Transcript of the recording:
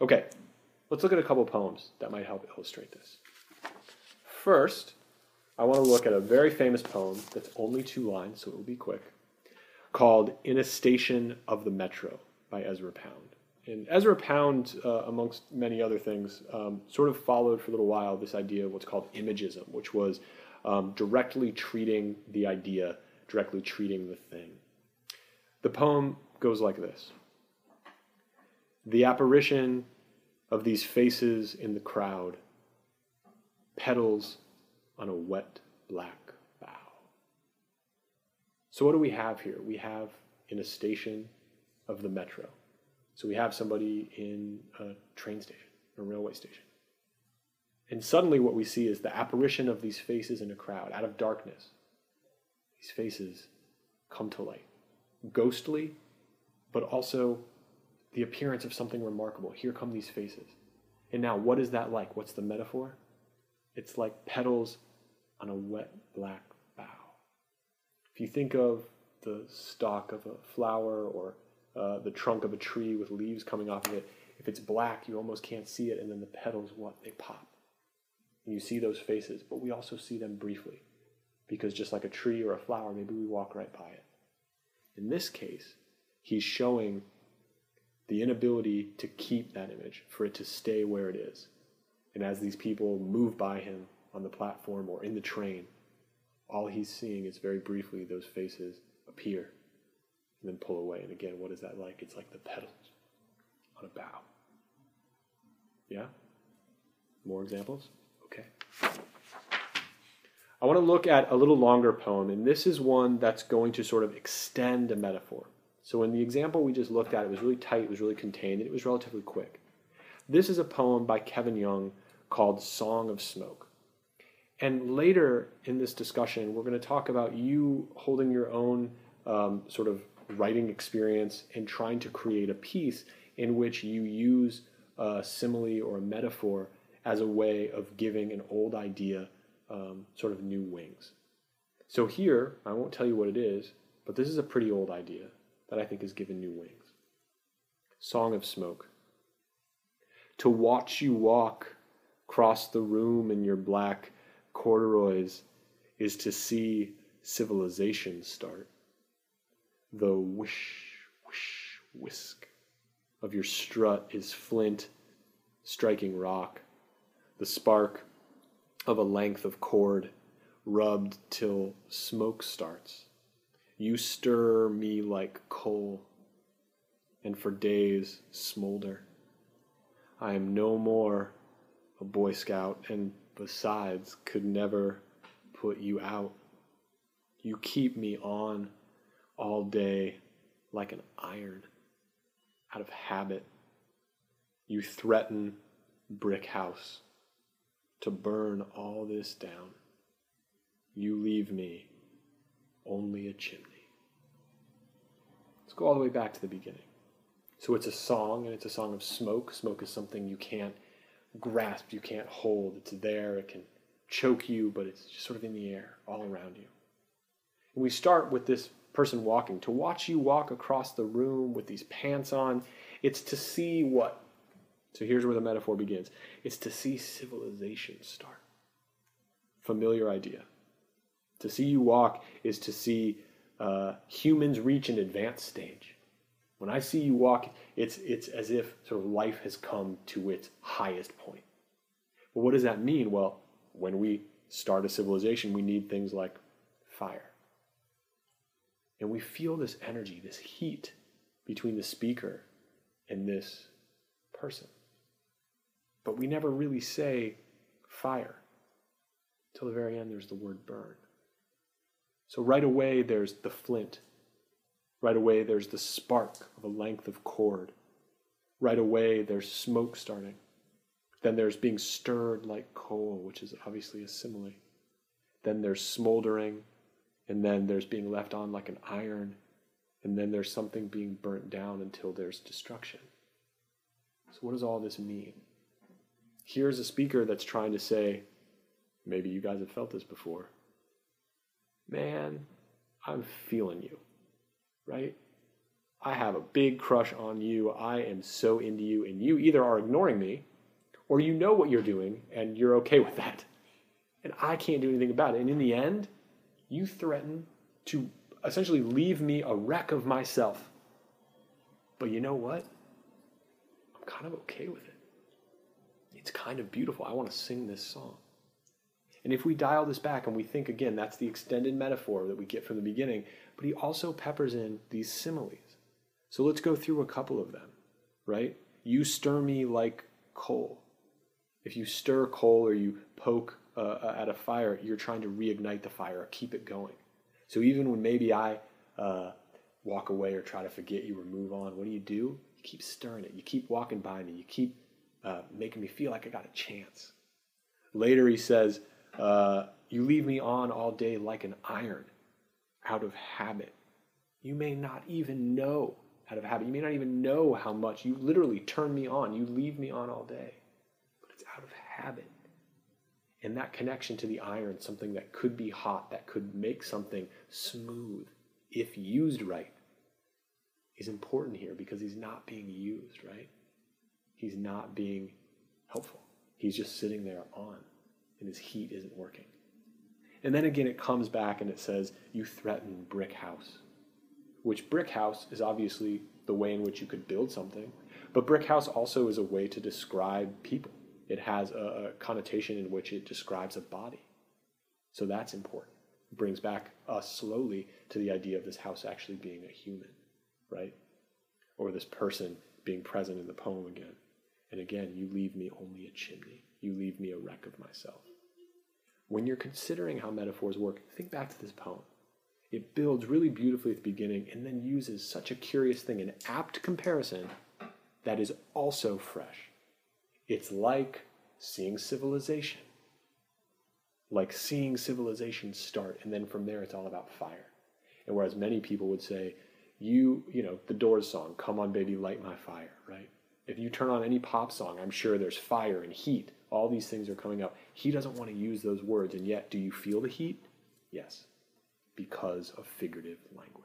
Okay, let's look at a couple poems that might help illustrate this. First, I want to look at a very famous poem that's only two lines, so it will be quick, called In a Station of the Metro by Ezra Pound. And Ezra Pound, uh, amongst many other things, um, sort of followed for a little while this idea of what's called imagism, which was um, directly treating the idea, directly treating the thing. The poem goes like this The apparition of these faces in the crowd, petals on a wet black bough. So, what do we have here? We have in a station of the metro. So, we have somebody in a train station, a railway station. And suddenly, what we see is the apparition of these faces in a crowd out of darkness. These faces come to light, ghostly, but also the appearance of something remarkable. Here come these faces. And now, what is that like? What's the metaphor? It's like petals on a wet black bough. If you think of the stalk of a flower or uh, the trunk of a tree with leaves coming off of it, if it's black, you almost can't see it, and then the petals, what? They pop. And you see those faces, but we also see them briefly. Because just like a tree or a flower, maybe we walk right by it. In this case, he's showing the inability to keep that image, for it to stay where it is. And as these people move by him on the platform or in the train, all he's seeing is very briefly those faces appear and then pull away. And again, what is that like? It's like the petals on a bough. Yeah? More examples? Okay. I want to look at a little longer poem, and this is one that's going to sort of extend a metaphor. So in the example we just looked at, it was really tight, it was really contained, and it was relatively quick. This is a poem by Kevin Young called Song of Smoke. And later in this discussion, we're going to talk about you holding your own um, sort of writing experience and trying to create a piece in which you use a simile or a metaphor as a way of giving an old idea um, sort of new wings. So here, I won't tell you what it is, but this is a pretty old idea that I think has given new wings. Song of Smoke. To watch you walk across the room in your black corduroys is to see civilization start. The whish, whish, whisk of your strut is flint striking rock, the spark of a length of cord rubbed till smoke starts. You stir me like coal, and for days smolder. I am no more a Boy Scout, and besides, could never put you out. You keep me on all day like an iron, out of habit. You threaten brick house to burn all this down. You leave me only a chimney. Let's go all the way back to the beginning. So it's a song, and it's a song of smoke. Smoke is something you can't grasp, you can't hold. It's there, it can choke you, but it's just sort of in the air all around you. And we start with this person walking. To watch you walk across the room with these pants on, it's to see what? So here's where the metaphor begins it's to see civilization start. Familiar idea. To see you walk is to see uh, humans reach an advanced stage. When I see you walk, it's, it's as if sort of life has come to its highest point. But what does that mean? Well, when we start a civilization, we need things like fire. And we feel this energy, this heat between the speaker and this person. But we never really say fire. Till the very end, there's the word burn. So right away, there's the flint. Right away, there's the spark of a length of cord. Right away, there's smoke starting. Then there's being stirred like coal, which is obviously a simile. Then there's smoldering, and then there's being left on like an iron, and then there's something being burnt down until there's destruction. So, what does all this mean? Here's a speaker that's trying to say, maybe you guys have felt this before man, I'm feeling you, right? I have a big crush on you. I am so into you. And you either are ignoring me or you know what you're doing and you're okay with that. And I can't do anything about it. And in the end, you threaten to essentially leave me a wreck of myself. But you know what? I'm kind of okay with it. It's kind of beautiful. I want to sing this song. And if we dial this back and we think again, that's the extended metaphor that we get from the beginning, but he also peppers in these similes. So let's go through a couple of them, right? You stir me like coal. If you stir coal or you poke uh, at a fire, you're trying to reignite the fire keep it going. So even when maybe I uh, walk away or try to forget you or move on, what do you do? You keep stirring it. You keep walking by me. You keep uh, making me feel like I got a chance. Later, he says, uh, You leave me on all day like an iron, out of habit. You may not even know out of habit. You may not even know how much. You literally turn me on. You leave me on all day. But it's out of habit. And that connection to the iron, something that could be hot, that could make something smooth, if used right, is important here because he's not being used, right? He's not being helpful. He's just sitting there on, and his heat isn't working. And then again, it comes back and it says, You threaten brick house, which brick house is obviously the way in which you could build something, but brick house also is a way to describe people it has a, a connotation in which it describes a body. So that's important. It brings back us slowly to the idea of this house actually being a human, right? Or this person being present in the poem again. And again, you leave me only a chimney. You leave me a wreck of myself. When you're considering how metaphors work, think back to this poem. It builds really beautifully at the beginning and then uses such a curious thing, an apt comparison that is also fresh. It's like seeing civilization. Like seeing civilization start, and then from there it's all about fire. And whereas many people would say, you, you know, the Doors song, Come on, baby, light my fire? If you turn on any pop song, I'm sure there's fire and heat. All these things are coming up. He doesn't want to use those words, and yet, do you feel the heat? Yes, because of figurative language.